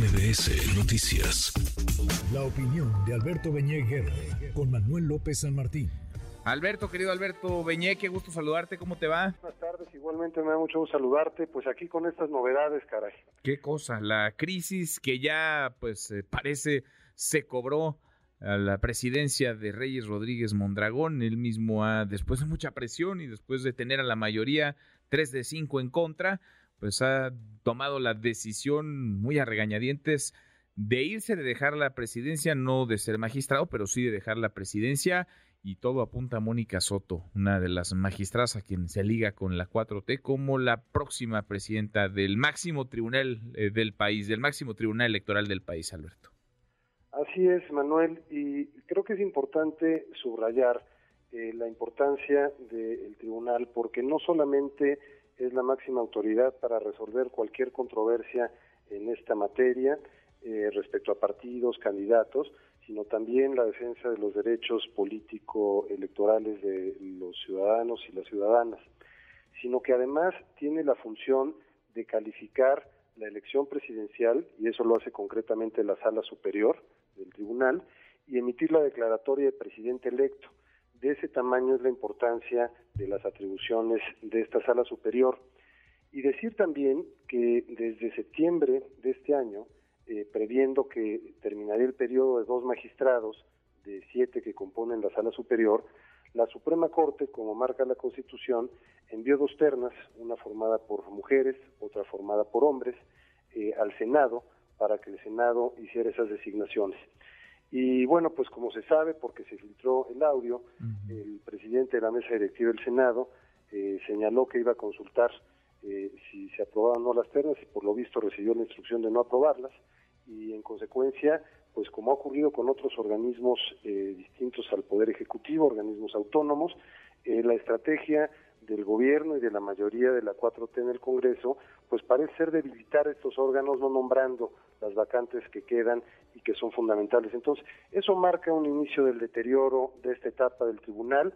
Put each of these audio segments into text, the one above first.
MBS Noticias. La opinión de Alberto Beñé con Manuel López San Martín. Alberto, querido Alberto Beñé, qué gusto saludarte, ¿cómo te va? Buenas tardes, igualmente me da mucho gusto saludarte, pues aquí con estas novedades, caray. Qué cosa, la crisis que ya pues eh, parece se cobró a la presidencia de Reyes Rodríguez Mondragón, él mismo ha, después de mucha presión y después de tener a la mayoría 3 de 5 en contra, pues ha tomado la decisión muy a regañadientes de irse, de dejar la presidencia, no de ser magistrado, pero sí de dejar la presidencia y todo apunta a Mónica Soto, una de las magistradas a quien se liga con la 4T como la próxima presidenta del máximo tribunal eh, del país, del máximo tribunal electoral del país, Alberto. Así es, Manuel, y creo que es importante subrayar eh, la importancia del tribunal porque no solamente es la máxima autoridad para resolver cualquier controversia en esta materia eh, respecto a partidos, candidatos, sino también la defensa de los derechos político-electorales de los ciudadanos y las ciudadanas, sino que además tiene la función de calificar la elección presidencial, y eso lo hace concretamente la Sala Superior del Tribunal, y emitir la declaratoria de presidente electo. De ese tamaño es la importancia de las atribuciones de esta Sala Superior. Y decir también que desde septiembre de este año, eh, previendo que terminaría el periodo de dos magistrados de siete que componen la sala superior, la Suprema Corte, como marca la Constitución, envió dos ternas, una formada por mujeres, otra formada por hombres, eh, al Senado para que el Senado hiciera esas designaciones. Y bueno, pues como se sabe, porque se filtró el audio, el presidente de la mesa directiva del Senado eh, señaló que iba a consultar si se aprobaban o no las ternas y por lo visto recibió la instrucción de no aprobarlas. Y en consecuencia, pues como ha ocurrido con otros organismos eh, distintos al Poder Ejecutivo, organismos autónomos, eh, la estrategia del gobierno y de la mayoría de la 4T en el Congreso, pues parece ser debilitar estos órganos no nombrando las vacantes que quedan y que son fundamentales. Entonces, eso marca un inicio del deterioro de esta etapa del tribunal,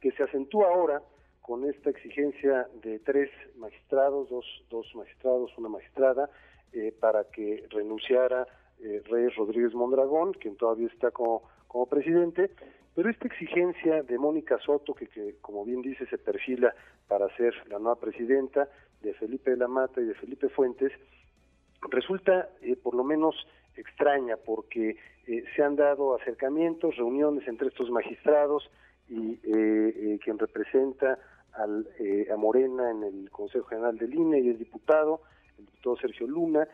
que se acentúa ahora con esta exigencia de tres magistrados, dos, dos magistrados, una magistrada, eh, para que renunciara eh, Reyes Rodríguez Mondragón, quien todavía está como, como presidente, pero esta exigencia de Mónica Soto, que, que, como bien dice se perfila para ser la nueva presidenta, de Felipe de la Mata y de Felipe Fuentes, resulta eh, por lo menos extraña porque eh, se han dado acercamientos, reuniones entre estos magistrados y eh, quien representa al, a Morena en el Consejo General del INE y el diputado, el diputado Sergio Luna,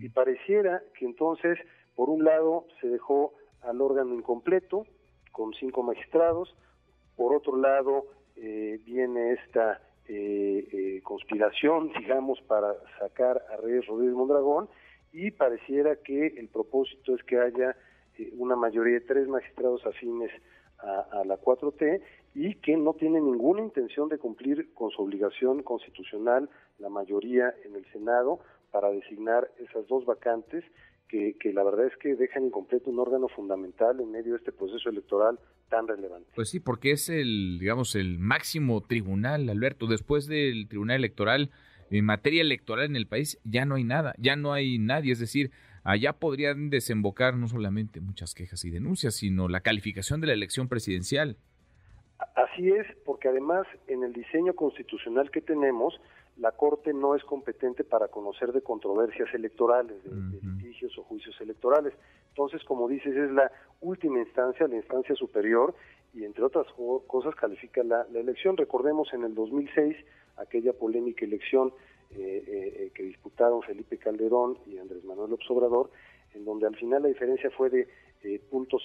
y, pareciera que entonces, por un lado, se dejó al órgano incompleto, con cinco magistrados, por otro lado, eh, viene esta eh, eh, conspiración, digamos, para sacar a Reyes Rodríguez Mondragón, y pareciera que el propósito es que haya una mayoría de tres magistrados afines a, a, la 4T y que no tiene ninguna intención de cumplir con su obligación constitucional, la mayoría en el Senado, para designar esas dos vacantes que, que, la verdad es que dejan incompleto un órgano fundamental en medio de este proceso electoral tan relevante. Pues sí, porque es el, digamos, el máximo tribunal, Alberto. Después del tribunal electoral, en materia electoral en el país, ya no hay nada, ya no hay nadie. Es decir, allá podrían desembocar no solamente muchas quejas y denuncias, sino la calificación de la elección presidencial. Así es, porque además en el diseño constitucional que tenemos, la Corte no es competente para conocer de controversias electorales, de, litigios o juicios electorales. Entonces, como dices, es la última instancia, la instancia superior, y entre otras cosas califica la, elección. Recordemos en el 2006 aquella polémica elección eh, eh, eh, que disputaron Felipe Calderón y Andrés Manuel López Obrador, en donde al final la diferencia fue de eh, punto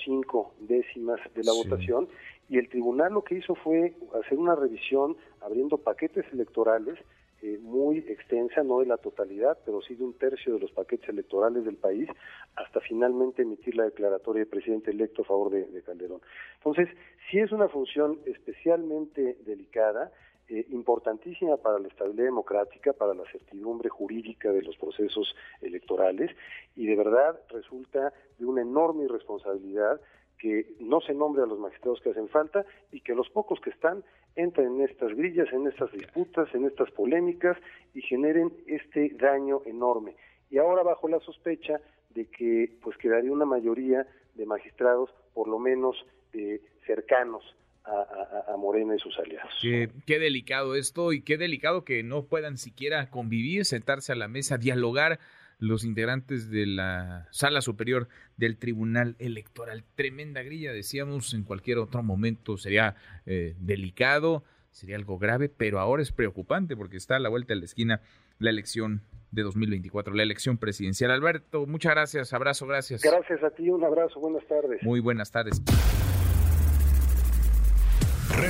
décimas de la votación y el tribunal lo que hizo fue hacer una revisión abriendo paquetes electorales eh, muy extensa, no de la totalidad, pero sí de un tercio de los paquetes electorales del país, hasta finalmente emitir la declaratoria de presidente electo a favor de, de Calderón. Entonces, sí es una función especialmente delicada, eh, importantísima para la estabilidad democrática, para la certidumbre jurídica de los procesos electorales y de verdad resulta de una enorme irresponsabilidad que no se nombre a los magistrados que hacen falta y que los pocos que están entren en estas grillas, en estas disputas, en estas polémicas y generen este daño enorme. y ahora bajo la sospecha de que pues quedaría una mayoría de magistrados por lo menos eh, cercanos a, Morena y sus aliados. Qué, delicado esto y qué delicado que no puedan siquiera convivir, sentarse a la mesa, dialogar los integrantes de la sala superior del Tribunal Electoral. Tremenda grilla, decíamos, en cualquier otro momento sería eh, delicado, sería algo grave, pero ahora es preocupante porque está a la vuelta de la esquina la elección de 2024, la elección presidencial. Alberto, muchas gracias, abrazo, gracias. Gracias a ti, un abrazo, buenas tardes. Muy buenas tardes.